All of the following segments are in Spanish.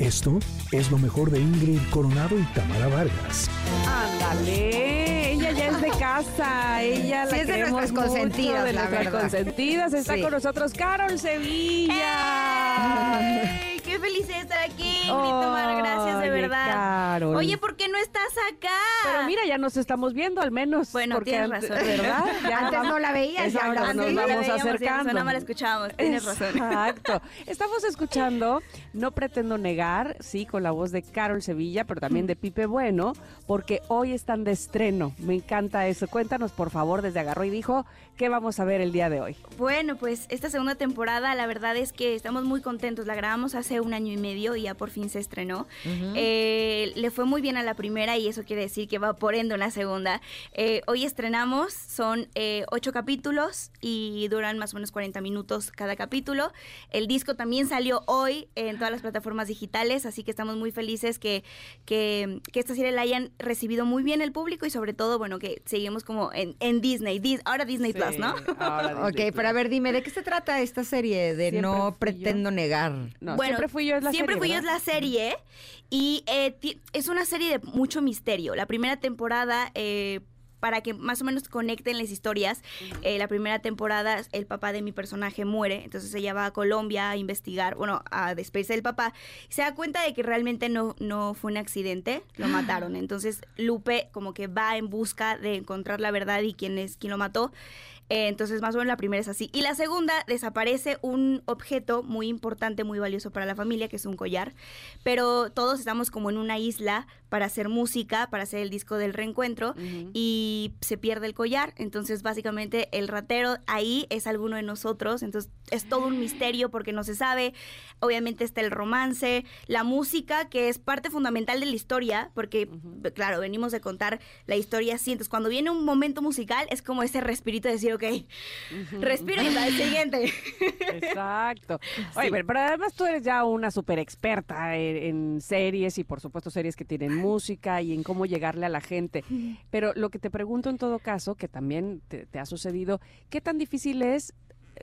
Esto es lo mejor de Ingrid Coronado y Tamara Vargas. Ándale, ella ya es de casa, ella Sí, la es de nuestras mucho, consentidas, de la nuestras verdad. consentidas. Está Sí. con nosotros Carol Sevilla. ¡Ay, qué feliz de estar aquí, Tomar! Gracias, de verdad. Carol. Oye, ¿por qué no estás acá? Pero mira, ya nos estamos viendo al menos. Bueno, porque tienes razón. ¿Verdad? Ya Antes vamos- no la veías y ahora nos sí. Antes no la vamos acercando. Nada más la escuchábamos. Tienes razón. Exacto. Estamos escuchando, no pretendo negar, sí, con la voz de Carol Sevilla, pero también de Pipe Bueno, porque hoy están de estreno. Me encanta eso. Cuéntanos, por favor, desde Agarró y dijo, ¿qué vamos a ver el día de hoy? Bueno, pues esta segunda temporada, la verdad es que estamos muy contentos. La grabamos hace un año y medio y ya por fin se estrenó. Eh, le fue muy bien a la primera y eso quiere decir que va por ende una segunda. Eh, hoy estrenamos, son eh, ocho capítulos y duran más o menos 40 minutos cada capítulo. El disco también salió hoy en todas las plataformas digitales, así que estamos muy felices que, que, que esta serie la hayan recibido muy bien el público y sobre todo, bueno, que seguimos como en, en Disney, Dis- ahora Disney Plus, ¿no? Ahora Ok, pero a ver, dime, ¿de qué se trata esta serie de Siempre No pretendo negar? No, Bueno, siempre fui yo es la Siempre serie, fui yo es la serie y eh, es una serie de mucho misterio. La primera temporada, eh, para que más o menos conecten las historias, eh, la primera temporada el papá de mi personaje muere, entonces ella va a Colombia a investigar, bueno, a despedirse del papá y se da cuenta de que realmente no, no fue un accidente, lo mataron. Entonces Lupe como que va en busca de encontrar la verdad y quién es quién lo mató. Eh, entonces, más o menos la primera es así. Y la segunda, desaparece un objeto muy importante, muy valioso para la familia, que es un collar. Pero todos estamos como en una isla para hacer música, para hacer el disco del reencuentro, y se pierde el collar. Entonces, básicamente, el ratero ahí es alguno de nosotros. Entonces, es todo un misterio porque no se sabe. Obviamente está el romance, la música, que es parte fundamental de la historia, porque, claro, venimos de contar la historia así. Entonces, cuando viene un momento musical, es como ese respirito de decir, ok, respiro y el siguiente. Exacto. Oye, pero, pero además tú eres ya una súper experta en, en series y por supuesto series que tienen música y en cómo llegarle a la gente. Pero lo que te pregunto en todo caso, que también te, te ha sucedido, ¿qué tan difícil es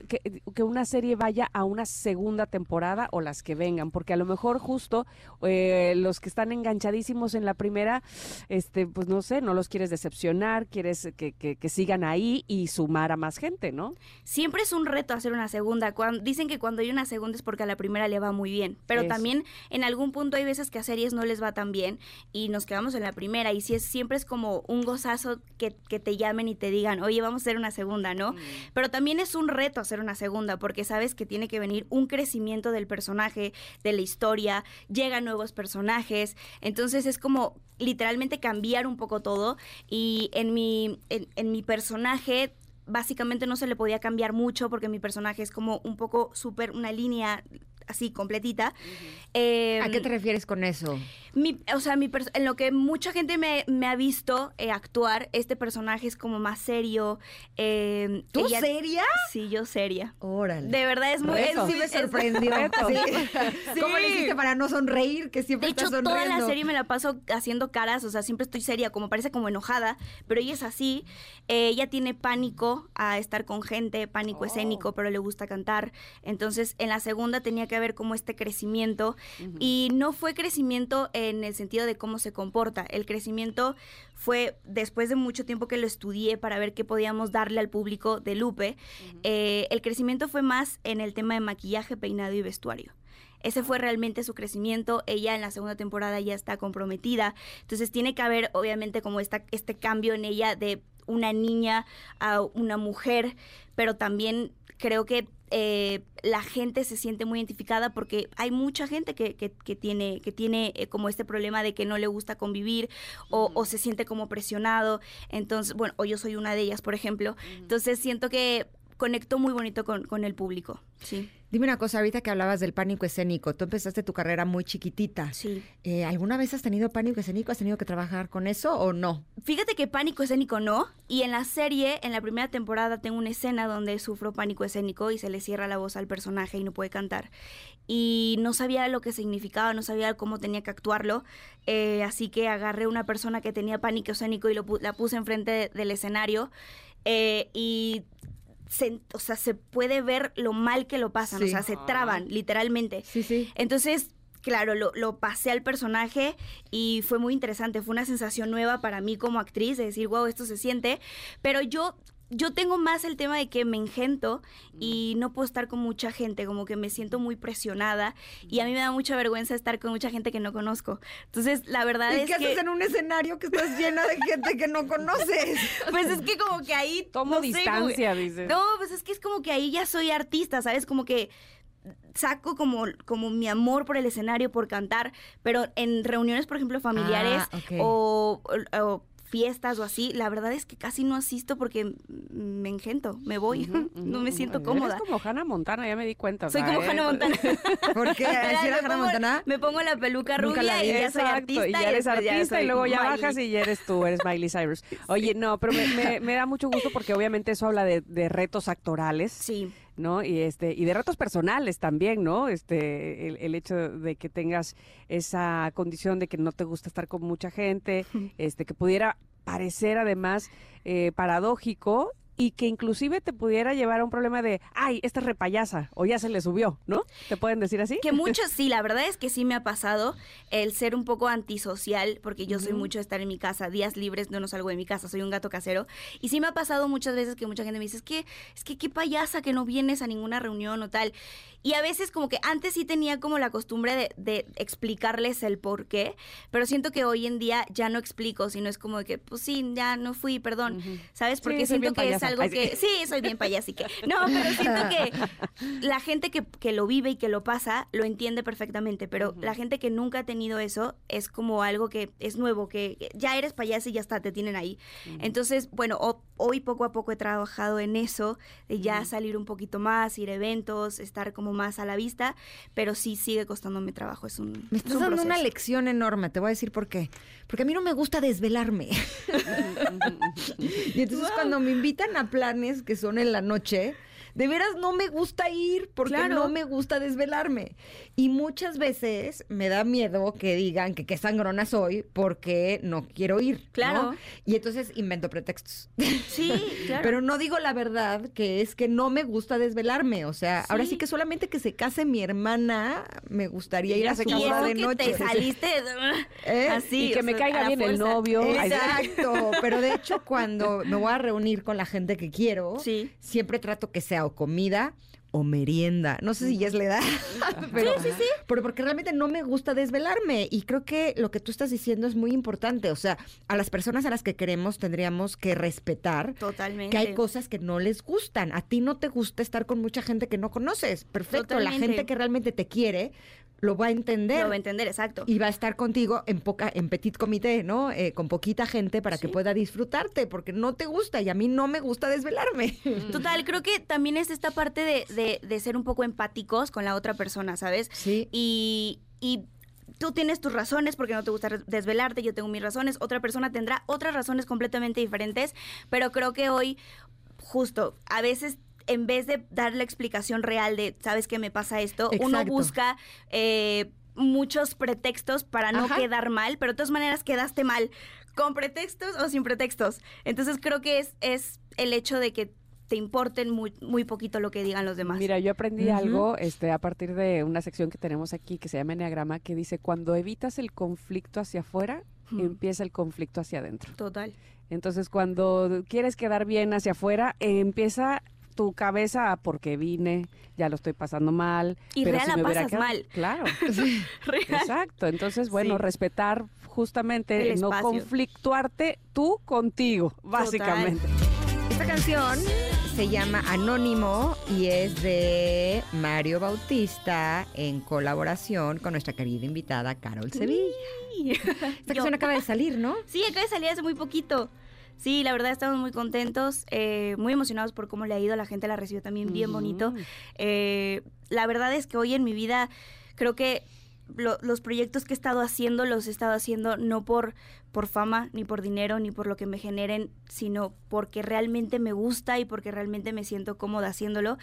que, que una serie vaya a una segunda temporada o las que vengan? Porque a lo mejor justo eh, los que están enganchadísimos en la primera, este, pues no sé, no los quieres decepcionar, quieres que, que- que sigan ahí y sumar a más gente, ¿no? Siempre es un reto hacer una segunda. Cuan- dicen que cuando hay una segunda es porque a la primera le va muy bien. Pero Eso. también en algún punto hay veces que a series no les va tan bien y nos quedamos en la primera. Y si es, siempre es como un gozazo que, que te llamen y te digan, oye, vamos a hacer una segunda, ¿no? Pero también es un reto hacer una segunda porque sabes que tiene que venir un crecimiento del personaje, de la historia, llegan nuevos personajes. Entonces es como literalmente cambiar un poco todo. Y en mi, en, en mi personaje básicamente no se le podía cambiar mucho porque mi personaje es como un poco súper, una línea así completita. Eh, ¿A qué te refieres con eso? mi, o sea, mi en lo que mucha gente me, me ha visto eh, actuar, este personaje es como más serio. eh, ¿Tú ella- seria? Sí, yo seria. Órale. De verdad es muy... Eso es- sí me sorprendió. Sí. Sí. ¿Cómo le hiciste para no sonreír? Que siempre De estás hecho, toda la serie me la paso haciendo caras, o sea, siempre estoy seria, como parece como enojada, pero ella es así. Eh, ella tiene pánico a estar con gente, pánico escénico, pero le gusta cantar. Entonces, en la segunda tenía que haber como este crecimiento y no fue crecimiento en el sentido de cómo se comporta. El crecimiento fue después de mucho tiempo que lo estudié para ver qué podíamos darle al público de Lupe. eh, el crecimiento fue más en el tema de maquillaje, peinado y vestuario. Ese fue realmente su crecimiento. Ella en la segunda temporada ya está comprometida. Entonces tiene que haber, obviamente, como esta, este cambio en ella de una niña a una mujer, pero también creo que eh, la gente se siente muy identificada porque hay mucha gente que, que- que tiene, que tiene eh, como este problema de que no le gusta convivir o, o se siente como presionado. Entonces, bueno, o yo soy una de ellas, por ejemplo. Entonces siento que conectó muy bonito con, con el público. Sí, Dime una cosa, ahorita que hablabas del pánico escénico, tú empezaste tu carrera muy chiquitita. sí. Eh, ¿Alguna vez has tenido pánico escénico? ¿Has tenido que trabajar con eso o no? Fíjate que pánico escénico no. Y en la serie, en la primera temporada, tengo una escena donde sufro pánico escénico y se le cierra la voz al personaje y no puede cantar. Y no sabía lo que significaba, no sabía cómo tenía que actuarlo. eh, así que agarré una persona que tenía pánico escénico y lo, la puse enfrente de- del escenario. eh, y se, o sea, se puede ver lo mal que lo pasan, Sí. o sea, se traban, literalmente. Sí, sí. Entonces, claro, lo, lo pasé al personaje y fue muy interesante. Fue una sensación nueva para mí como actriz de decir, wow, esto se siente. Pero yo yo tengo más el tema de que me engento y no puedo estar con mucha gente, como que me siento muy presionada y a mí me da mucha vergüenza estar con mucha gente que no conozco. Entonces, la verdad ¿Y es qué que haces en un escenario que estás llena de gente que no conoces? pues es que como que ahí Tomo no sé, distancia, dices. No, pues es que es como que ahí ya soy artista, ¿sabes? Como que saco como, como mi amor por el escenario, por cantar, pero en reuniones, por ejemplo, familiares Ah, ok. o, o- o fiestas o así, la verdad es que casi no asisto porque me engento, me voy, no me siento cómoda. Eres como Hannah Montana, ya me di cuenta. o Soy sea, como ¿eh? Hannah Montana. ¿Por qué? Literal, ¿Sí era me Hannah pongo- Montana? Me pongo la peluca la rubia vi. y ya soy artista. y ya eres artista y luego ya Miley. bajas y ya eres tú, eres Miley Cyrus. Oye, no, pero me, me- me da mucho gusto porque obviamente eso habla de, de retos actorales, Sí, ¿no? Y este y de retos personales también, ¿no? Este el, el hecho de que tengas esa condición de que no te gusta estar con mucha gente, este que pudiera parecer además eh, paradójico y que inclusive te pudiera llevar a un problema de, ay, esta es repayasa o ya se le subió, ¿no? ¿Te pueden decir así? Que muchos, sí, la verdad es que sí me ha pasado el ser un poco antisocial, porque yo soy mucho de estar en mi casa, días libres, no, no salgo de mi casa, soy un gato casero. Y sí me ha pasado muchas veces que mucha gente me dice, es que, es que qué payasa que no vienes a ninguna reunión o tal. Y a veces como que antes sí tenía como la costumbre de, de explicarles el por qué, pero siento que hoy en día ya no explico, sino es como de que, pues sí, ya no fui, perdón. ¿Sabes? Sí, Porque soy siento que es payasa. Algo que... Sí, soy bien payasique. No, pero siento que la gente que, que lo vive y que lo pasa lo entiende perfectamente, pero la gente que nunca ha tenido eso es como algo que es nuevo, que ya eres payaso y ya está, te tienen ahí. Entonces, bueno, o- hoy poco a poco he trabajado en eso, de ya salir un poquito más, ir a eventos, estar como más a la vista, pero sí sigue costándome trabajo, es un Me es estás un dando una lección enorme, te voy a decir por qué. Porque a mí no me gusta desvelarme. Y entonces cuando me invitan planes que son en la noche, de veras no me gusta ir porque Claro. no me gusta desvelarme. Y muchas veces me da miedo que digan que qué sangrona soy porque no quiero ir. ¿no? Claro. Y entonces invento pretextos. Sí, claro. Pero no digo la verdad, que es que no me gusta desvelarme. O sea, ahora sí que solamente que se case mi hermana, me gustaría Y ir a se su boda de que noche. te saliste ¿Eh? así. Y que me sea, caiga bien el novio. Exacto, pero de hecho cuando me voy a reunir con la gente que quiero, Sí. siempre trato que sea o comida o merienda. No sé si ya es la edad, pero, pero porque realmente no me gusta desvelarme y creo que lo que tú estás diciendo es muy importante. O sea, a las personas a las que queremos tendríamos que respetar Totalmente. que hay cosas que no les gustan. A ti no te gusta estar con mucha gente que no conoces. Perfecto, la Totalmente. gente que realmente te quiere lo va a entender. Lo va a entender, exacto. Y va a estar contigo en poca, en petit comité, ¿no? Eh, con poquita gente para que pueda disfrutarte, porque no te gusta y a mí no me gusta desvelarme. Total, creo que también es esta parte de, de- de ser un poco empáticos con la otra persona, ¿sabes? Sí. Y, y tú tienes tus razones porque no te gusta desvelarte, yo tengo mis razones, otra persona tendrá otras razones completamente diferentes, pero creo que hoy, justo, a veces... En vez de dar la explicación real de, ¿sabes qué me pasa esto? Uno busca eh, muchos pretextos para no Ajá. quedar mal, pero de todas maneras quedaste mal, con pretextos o sin pretextos. Entonces creo que es, es el hecho de que te importen muy, muy poquito lo que digan los demás. Mira, yo aprendí algo este, a partir de una sección que tenemos aquí que se llama Enneagrama, que dice, cuando evitas el conflicto hacia afuera, empieza el conflicto hacia adentro. Total. Entonces, cuando quieres quedar bien hacia afuera, eh, empieza tu cabeza porque vine, ya lo estoy pasando mal. Y pero real si la pasas quedado- mal. Claro, Real. exacto. Entonces, bueno, Sí. respetar justamente, El no espacio. conflictuarte tú contigo, básicamente. Esta canción se llama Anónimo y es de Mario Bautista en colaboración con nuestra querida invitada Carol Sevilla. Esta canción acaba de salir, ¿no? Sí, acaba de salir hace muy poquito. Sí, la verdad estamos muy contentos, eh, muy emocionados por cómo le ha ido, la gente la recibió también bien bonito. Eh, la verdad es que hoy en mi vida creo que lo- los proyectos que he estado haciendo los he estado haciendo no por, por fama, ni por dinero, ni por lo que me generen, sino porque realmente me gusta y porque realmente me siento cómoda haciéndolo.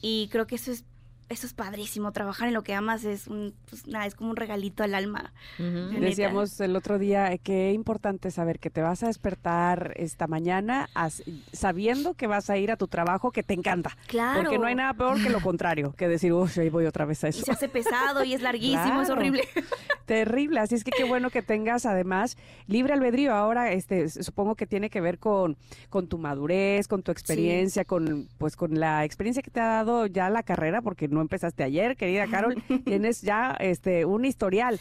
Y creo que eso es eso es padrísimo. Trabajar en lo que amas es un, pues, nada, es como un regalito al alma. Decíamos el otro día eh, que importante saber que te vas a despertar esta mañana as- sabiendo que vas a ir a tu trabajo que te encanta. Claro. Porque no hay nada peor que lo contrario, que decir, uff, ahí voy otra vez a Y eso. se hace pesado y es larguísimo, es horrible. Terrible, así es que qué bueno que tengas además libre albedrío. Ahora, este, supongo que tiene que ver con, con tu madurez, con tu experiencia, con pues con la experiencia que te ha dado ya la carrera, porque no empezaste ayer, querida Carol, tienes ya este un historial.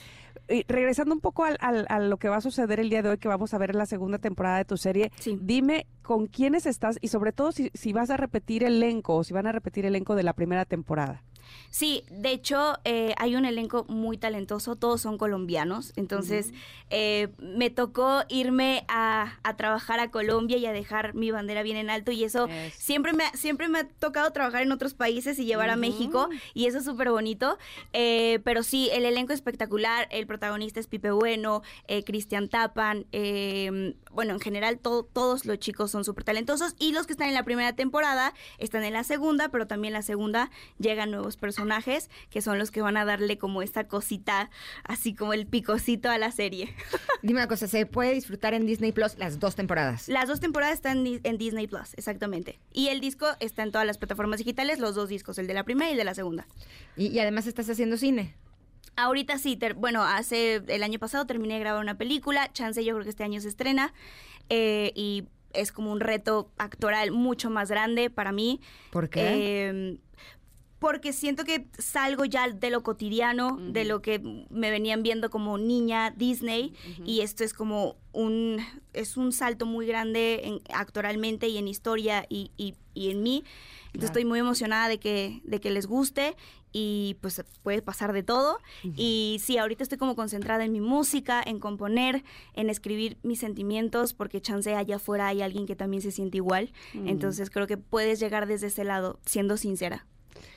Y regresando un poco al, al- a lo que va a suceder el día de hoy, que vamos a ver en la segunda temporada de tu serie, Sí. dime con quiénes estás y sobre todo si, si vas a repetir elenco o si van a repetir elenco de la primera temporada. Sí, de hecho eh, hay un elenco muy talentoso, todos son colombianos, entonces eh, me tocó irme a, a trabajar a Colombia y a dejar mi bandera bien en alto y eso siempre me, ha- siempre me ha tocado trabajar en otros países y llevar a. México y eso es súper bonito, eh, pero sí, el elenco es espectacular, el protagonista es Pipe Bueno, Cristian Tapan, eh, bueno, en general to- todos los chicos son súper talentosos y los que están en la primera temporada están en la segunda, pero también en la segunda llegan nuevos personajes que son los que van a darle como esta cosita, así como el picocito a la serie. Dime una cosa, ¿se puede disfrutar en Disney Plus las dos temporadas? Las dos temporadas están en Disney Plus, exactamente. Y el disco está en todas las plataformas digitales, los dos discos, el de la primera y el de la segunda. Y, y además estás haciendo cine. Ahorita sí, ter- bueno, hace el año pasado terminé de grabar una película, Chance yo creo que este año se estrena eh, y es como un reto actoral mucho más grande para mí. ¿Por qué? Eh, porque siento que salgo ya de lo cotidiano, de lo que me venían viendo como niña Disney, y esto es como un, es un salto muy grande en, actoralmente y en historia y, y- y en mí. Entonces Claro. estoy muy emocionada de que, de que les guste y pues puede pasar de todo. Y sí, ahorita estoy como concentrada en mi música, en componer, en escribir mis sentimientos, porque chance allá afuera hay alguien que también se siente igual. Entonces creo que puedes llegar desde ese lado, siendo sincera.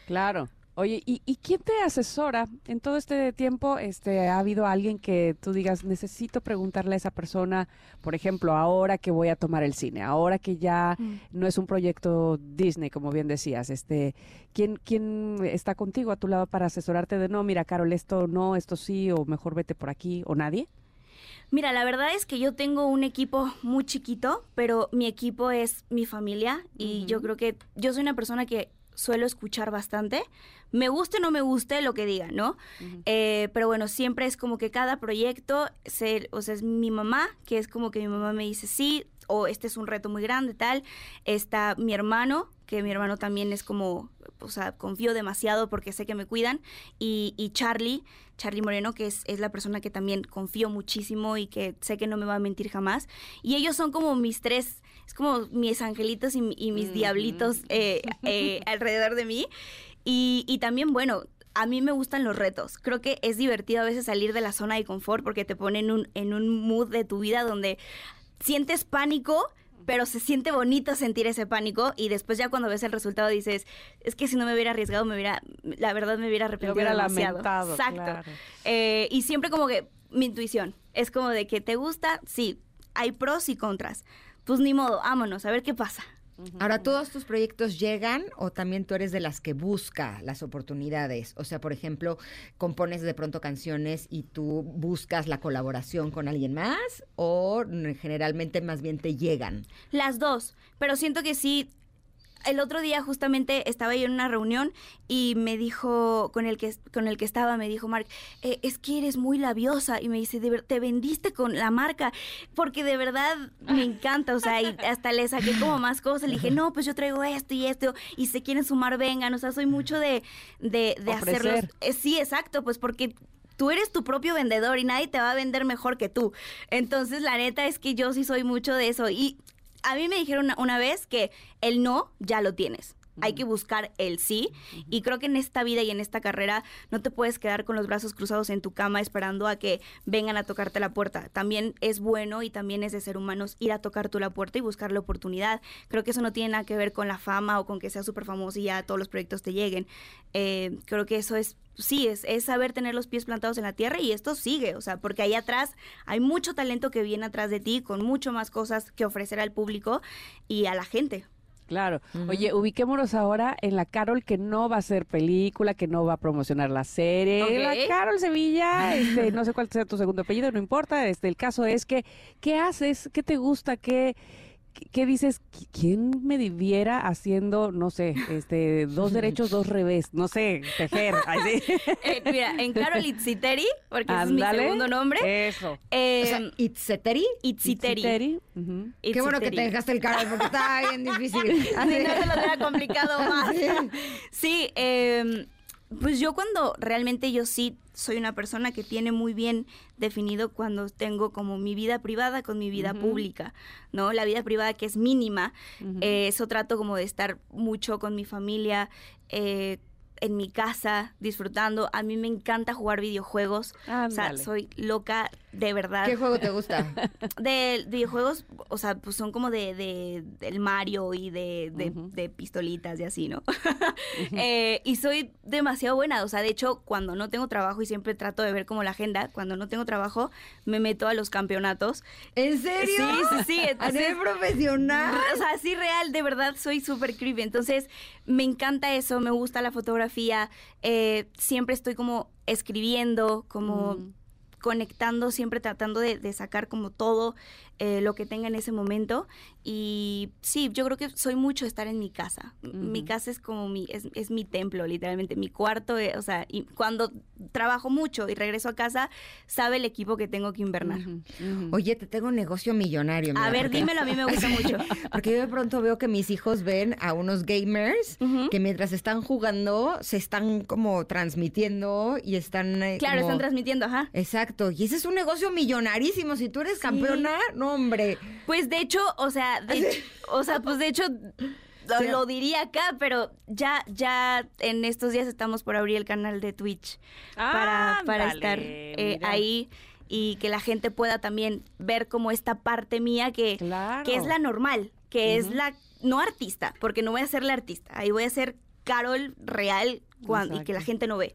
Claro. Oye, ¿y, y quién te asesora en todo este tiempo? Este, ¿Ha habido alguien que tú digas, necesito preguntarle a esa persona, por ejemplo, ahora que voy a tomar el cine, ahora que ya no es un proyecto Disney, como bien decías, este, ¿quién, ¿quién está contigo a tu lado para asesorarte de, no, mira, Carol, esto no, esto sí, o mejor vete por aquí, o nadie? Mira, la verdad es que yo tengo un equipo muy chiquito, pero mi equipo es mi familia y yo creo que yo soy una persona que suelo escuchar bastante. Me guste o no me guste lo que digan, ¿no? Eh, pero bueno, siempre es como que cada proyecto, se, o sea, es mi mamá, que es como que mi mamá me dice, sí, o este es un reto muy grande, tal. Está mi hermano, que mi hermano también es como, o sea, confío demasiado porque sé que me cuidan. Y, y Charlie, Charlie Moreno, que es, es la persona que también confío muchísimo y que sé que no me va a mentir jamás. Y ellos son como mis tres, es como mis angelitos y, mi- y mis diablitos eh, eh, alrededor de mí. Y, y también, bueno, a mí me gustan los retos. Creo que es divertido a veces salir de la zona de confort porque te ponen un, en un mood de tu vida donde sientes pánico, pero se siente bonito sentir ese pánico y después ya cuando ves el resultado dices, es que si no me hubiera arriesgado, me hubiera, la verdad me hubiera arrepentido hubiera demasiado. lamentado, Exacto. claro. Eh, y siempre como que mi intuición es como de que te gusta, sí, hay pros y contras. Pues ni modo, vámonos, a ver qué pasa. Ahora, ¿todos tus proyectos llegan o también tú eres de las que busca las oportunidades? O sea, por ejemplo, compones de pronto canciones y tú buscas la colaboración con alguien más o generalmente más bien te llegan. Las dos, pero siento que sí. El otro día justamente estaba yo en una reunión y me dijo, con el que, con el que estaba, me dijo Mark, "Eh, es que eres muy labiosa. Y me dice, "De ver- te vendiste con la marca, porque de verdad me encanta. O sea, y hasta le saqué como más cosas. Le dije, no, pues yo traigo esto y esto, y se quieren sumar, vengan. O sea, soy mucho de, de, de hacerlos. Eh, sí, exacto, pues porque tú eres tu propio vendedor y nadie te va a vender mejor que tú. Entonces, la neta es que yo sí soy mucho de eso. Y a mí me dijeron una, una vez que el no ya lo tienes. Hay que buscar el sí. Y creo que en esta vida y en esta carrera no te puedes quedar con los brazos cruzados en tu cama esperando a que vengan a tocarte la puerta. También es bueno y también es de ser humanos ir a tocar tú la puerta y buscar la oportunidad. Creo que eso no tiene nada que ver con la fama o con que seas súper famoso y ya todos los proyectos te lleguen. Eh, creo que eso es, sí, es, es saber tener los pies plantados en la tierra y esto sigue. O sea, porque ahí atrás hay mucho talento que viene atrás de ti con mucho más cosas que ofrecer al público y a la gente. Claro. Oye, ubiquémonos ahora en la Carol que no va a hacer película, que no va a promocionar la serie. Ok. La Carol Sevilla, este, no sé cuál sea tu segundo apellido, no importa. Este, el caso es que, ¿qué haces? ¿Qué te gusta? ¿Qué, qué, dices? ¿Qui- ¿Quién me viviera haciendo, no sé, este, dos derechos, dos revés? No sé, tejer. Ay, sí. Eh, mira, en Carol Itziteri, porque ese es mi segundo nombre. Eso. eh, O sea. Itziteri. Itziteri. Qué bueno que te dejaste el Carol porque estaba bien difícil. Sí, no se lo hubiera complicado más. Sí, eh, pues yo cuando realmente yo sí soy una persona que tiene muy bien definido cuando tengo como mi vida privada con mi vida pública, ¿no? La vida privada que es mínima, eh, eso trato como de estar mucho con mi familia, eh, en mi casa, disfrutando. A mí me encanta jugar videojuegos. O sea, soy loca de verdad. ¿Qué juego te gusta? De videojuegos, o sea, pues son como de, de- del Mario y de, de- de pistolitas y así, ¿no? Eh, y soy demasiado buena, o sea, de hecho, cuando no tengo trabajo y siempre trato de ver como la agenda, cuando no tengo trabajo, me meto a los campeonatos. ¿En serio? Sí, sí, sí. ¿A entonces- profesional? o sea, sí, real, de verdad, soy súper creepy. Entonces, me encanta eso, me gusta la fotografía. eh, siempre estoy como escribiendo, como Mm. Conectando, siempre tratando de, sacar como todo eh, lo que tenga en ese momento. Y sí, yo creo que soy mucho estar en mi casa. M- Mi casa es como mi, es, es mi templo, literalmente, mi cuarto. eh, o sea, y cuando trabajo mucho y regreso a casa, sabe el equipo que tengo que invernar. Oye, te tengo un negocio millonario. A ver, porque- dímelo, a mí me gusta mucho. Porque yo de pronto veo que mis hijos ven a unos gamers que mientras están jugando se están como transmitiendo y están eh, Claro, como- están transmitiendo, ajá. Exacto, y ese es un negocio millonarísimo. Si tú eres campeona, no hombre. Pues de hecho, o sea, de o sea, pues de hecho lo, Sí. lo diría acá, pero ya ya en estos días estamos por abrir el canal de Twitch para, para Ándale, estar eh, ahí y que la gente pueda también ver como esta parte mía que, Claro. que es la normal, que es Ujú. la no artista, porque no voy a ser la artista, ahí voy a ser Carol real cuan- y que la gente no ve.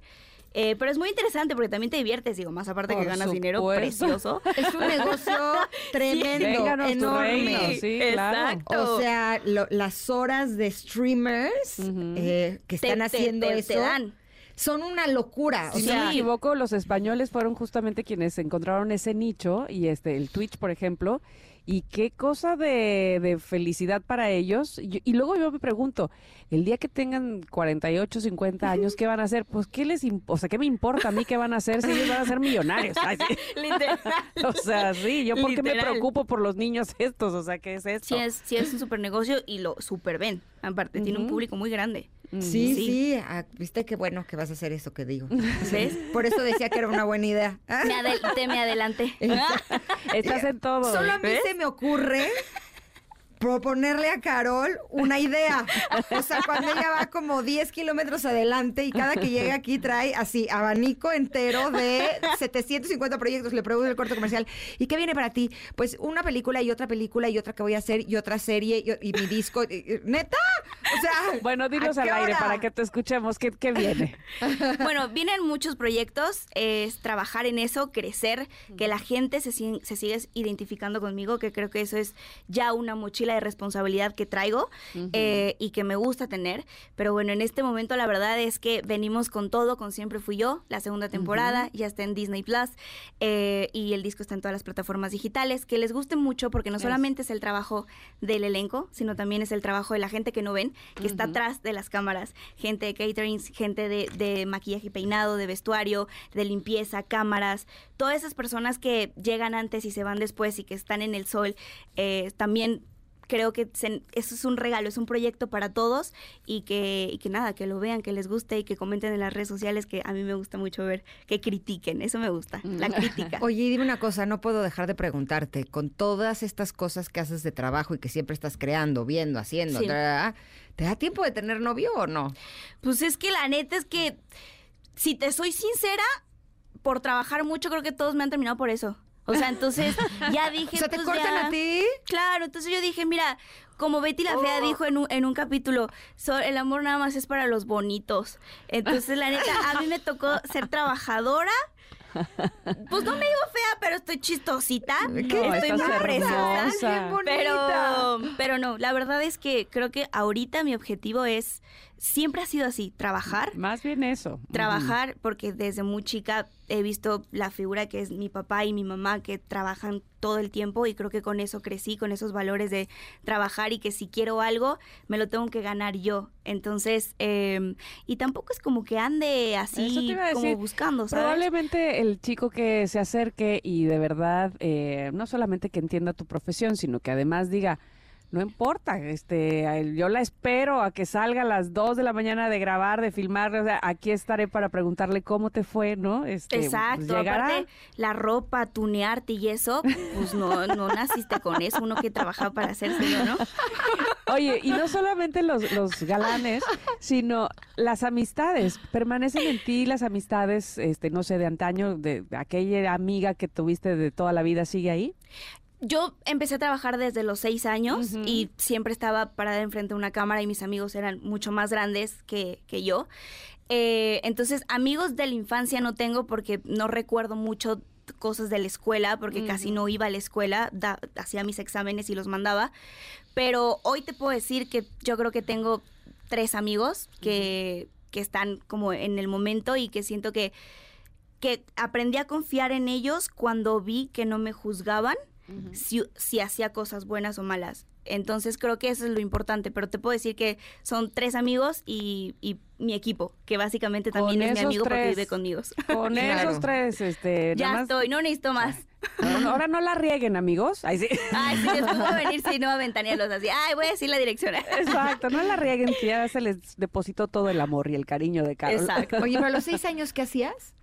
Eh, pero es muy interesante porque también te diviertes, digo, más aparte que ganas dinero precioso. Es un negocio tremendo, enorme. reino, sí, claro. exacto. O sea, lo- las horas de streamers eh, que están te- haciendo te- eso te dan. Son una locura. O Si sea, no me equivoco, los españoles fueron justamente quienes encontraron ese nicho y este el Twitch, por ejemplo, y qué cosa de, de felicidad para ellos. Y, y luego yo me pregunto, el día que tengan 48, 50 años, ¿qué van a hacer? Pues, ¿qué les o sea, qué me importa a mí qué van a hacer si ellos van a ser millonarios? Ay, sí. Literal. O sea, sí, yo porque me preocupo por los niños estos, o sea, ¿qué es esto? Sí es, sí es un super negocio y lo super ven. Aparte, tiene un público muy grande. Mm. Sí, Sí. sí, ah, viste qué bueno que vas a hacer eso que digo. ¿Ves? Por eso decía que era una buena idea. Me te me adelanté. Estás en todo. Solo a mí ¿ves? se me ocurre proponerle a Carol una idea. O sea, cuando ella va como 10 kilómetros adelante y cada que llega aquí trae así abanico entero de 750 proyectos, le pregunto el corto comercial. ¿Y qué viene para ti? Pues una película y otra película y otra que voy a hacer y otra serie y, y mi disco. y- y- ¿Neta? O sea... Bueno, dinos ¿a al aire hora? para que te escuchemos. ¿Qué, qué viene? Bueno, vienen muchos proyectos, es trabajar en eso, crecer, que la gente se, sig- se siga identificando conmigo, que creo que eso es ya una mochila de responsabilidad que traigo eh, y que me gusta tener. Pero bueno, en este momento la verdad es que venimos con todo, con Siempre Fui Yo, la segunda temporada, ya está en Disney Plus eh, y el disco está en todas las plataformas digitales, que les guste mucho porque no solamente es el trabajo del elenco, sino también es el trabajo de la gente que no ven, que está atrás de las cámaras, gente de catering, gente de, de maquillaje y peinado, de vestuario, de limpieza, cámaras, todas esas personas que llegan antes y se van después y que están en el sol, eh, también creo que se- eso es un regalo, es un proyecto para todos y que, y que nada, que lo vean, que les guste y que comenten en las redes sociales, que a mí me gusta mucho ver, que critiquen, eso me gusta, la crítica. Oye, dime una cosa, no puedo dejar de preguntarte, con todas estas cosas que haces de trabajo y que siempre estás creando, viendo, haciendo, Sí. tra, ¿te da tiempo de tener novio o no? Pues es que la neta es que, si te soy sincera, por trabajar mucho creo que todos me han terminado por eso. O sea, entonces ya dije... O sea, ¿te pues, cortan ya. a ti? Claro, entonces yo dije, mira, como Betty la Fea dijo en un, en un capítulo, "So- el amor nada más es para los bonitos. Entonces, la neta, a mí me tocó ser trabajadora. Pues no me digo fea, pero estoy chistosita. ¿Qué? No, estoy muy preciosa. Pero, pero no, la verdad es que creo que ahorita mi objetivo es, siempre ha sido así, trabajar. Más bien eso. Trabajar, porque desde muy chica he visto la figura que es mi papá y mi mamá que trabajan todo el tiempo y creo que con eso crecí, con esos valores de trabajar y que si quiero algo, me lo tengo que ganar yo. Entonces, eh, y tampoco es como que ande así como decir. buscando, ¿sabes? Probablemente el chico que se acerque y de verdad, eh, no solamente que entienda tu profesión, sino que además diga, no importa, este, yo la espero a que salga a las 2 de la mañana de grabar, de filmar, o sea, aquí estaré para preguntarle cómo te fue, ¿no? Este, pues, Exacto, aparte la ropa, tunearte y eso, pues no, no naciste con eso, uno que trabaja para hacérselo, ¿no? Oye, y no solamente los, los galanes, sino las amistades. Permanecen en ti las amistades, este, no sé, de antaño, de aquella amiga que tuviste de toda la vida, ¿sigue ahí? Yo empecé a trabajar desde los seis años y siempre estaba parada enfrente de una cámara y mis amigos eran mucho más grandes que, que yo. Eh, entonces, amigos de la infancia no tengo porque no recuerdo mucho cosas de la escuela, porque casi Ujú. no iba a la escuela, da- hacía mis exámenes y los mandaba. Pero hoy te puedo decir que yo creo que tengo tres amigos que, que están como en el momento y que siento que, que aprendí a confiar en ellos cuando vi que no me juzgaban si, si hacía cosas buenas o malas. Entonces creo que eso es lo importante, pero te puedo decir que son tres amigos y, y mi equipo, que básicamente Con también es mi amigo porque vive conmigo. Con Claro. esos tres, este, ya más- estoy, no necesito más. Ahora- Ahora no la rieguen, amigos. Ahí sí. Ay, sí, después voy a venir si no a ventanearlos así. Ay, voy a decir la dirección. Exacto, no la rieguen, que ya se les depositó todo el amor y el cariño de Carol. Exacto. Oye, pero a los seis años, ¿qué hacías?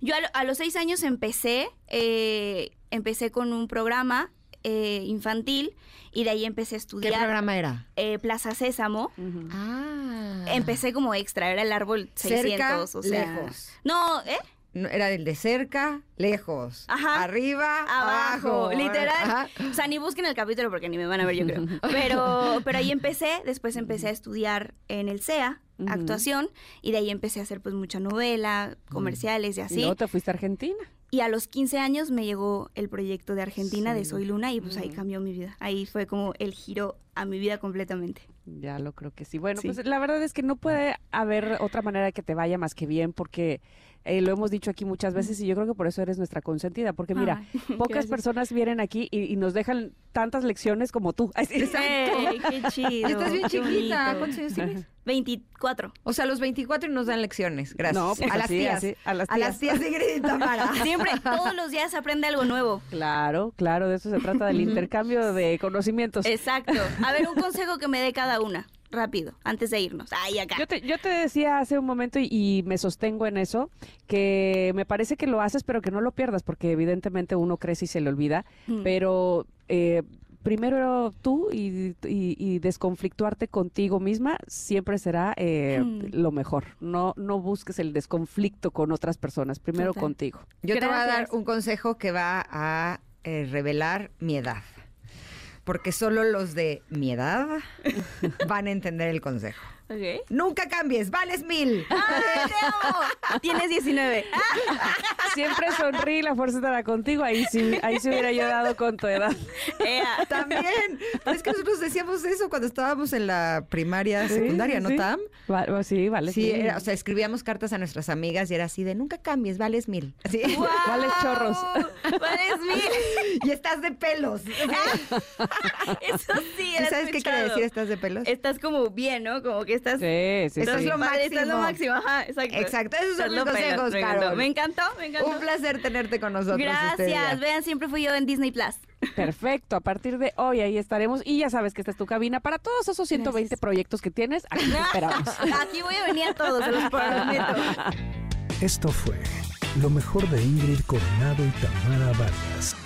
Yo a, lo- a los seis años empecé, eh, empecé con un programa eh, infantil y de ahí empecé a ¿Qué estudiar programa era? eh, Plaza Sésamo. Ah. Empecé como extra, era el árbol 600, Cerca, o sea. lejos. No, ¿eh? No, Era el de cerca, lejos. Ajá. Arriba, Abajo, abajo. literal. Ajá. O sea, ni busquen el capítulo porque ni me van a ver, yo creo. Pero, pero ahí empecé, después empecé a estudiar en el CEA, actuación, y de ahí empecé a hacer pues mucha novela, comerciales y Y así. luego te fuiste a Argentina. Y a los 15 años me llegó el proyecto de Argentina de. Soy Luna y pues ahí cambió mi vida. Ahí fue como el giro a mi vida completamente. Ya lo creo que sí. Bueno, Sí. pues la verdad es que no puede haber otra manera de que te vaya más que bien, porque eh, lo hemos dicho aquí muchas veces y yo creo que por eso eres nuestra consentida, porque mira, Ay, pocas personas vienen aquí y, y nos dejan tantas lecciones como tú. Ay, sí. Ey, qué chido. Estás bien chiquita. ¿Cuántos años tienes? 24. O sea, a los 24 y nos dan lecciones. Gracias. No, pues a las tías. así, a las A las tías. tías de Ingrid y Tamara. Siempre, todos los días aprende algo nuevo. Claro, claro, de eso se trata del intercambio de conocimientos. Exacto. A ver, un consejo que me dé cada una. Rápido, antes de irnos. Ay, acá. Yo te, yo te decía hace un momento y, y me sostengo en eso, que me parece que lo haces pero que no lo pierdas porque evidentemente uno crece y se le olvida, Mm. pero eh, primero tú y, y- y desconflictuarte contigo misma siempre será eh, Mm. lo mejor. No, no busques el desconflicto con otras personas, primero Total. contigo. Yo te voy a dar un consejo que va a eh, revelar mi edad. Porque solo los de mi edad van a entender el consejo. Nunca cambies, vales mil. ¡Ay, te amo! Tienes 19. Siempre sonríe, la fuerza estará contigo. Ahí sí, ahí se hubiera yo dado con tu edad. Ea. También. Pero es que nosotros decíamos eso cuando estábamos en la primaria, Sí, secundaria, ¿no, sí. Tam? Va- sí, vale. Sí, era- o sea, escribíamos cartas a nuestras amigas y era así de nunca cambies, vales mil. Vales chorros. Vales mil. Y estás de pelos. Eso sí, ¿Tú era sabes qué quiere decir estás de pelos? Estás como bien, ¿no? Como que estás... Sí, sí, Eso sí. es lo Padre, Estás lo máximo. ajá, exacto. Exacto, esos son Estás mis lo pelo. consejos, me encantó, Carol. me encantó, me encantó. Un placer tenerte con nosotros. este Gracias, día. vean, siempre fui yo en Disney Plus. Perfecto, a partir de hoy ahí estaremos y ya sabes que esta es tu cabina para todos esos 120 Gracias. proyectos que tienes, aquí te esperamos. Aquí voy a venir a todos, se los prometo. Esto fue lo mejor de Ingrid Coronado y Tamara Vargas.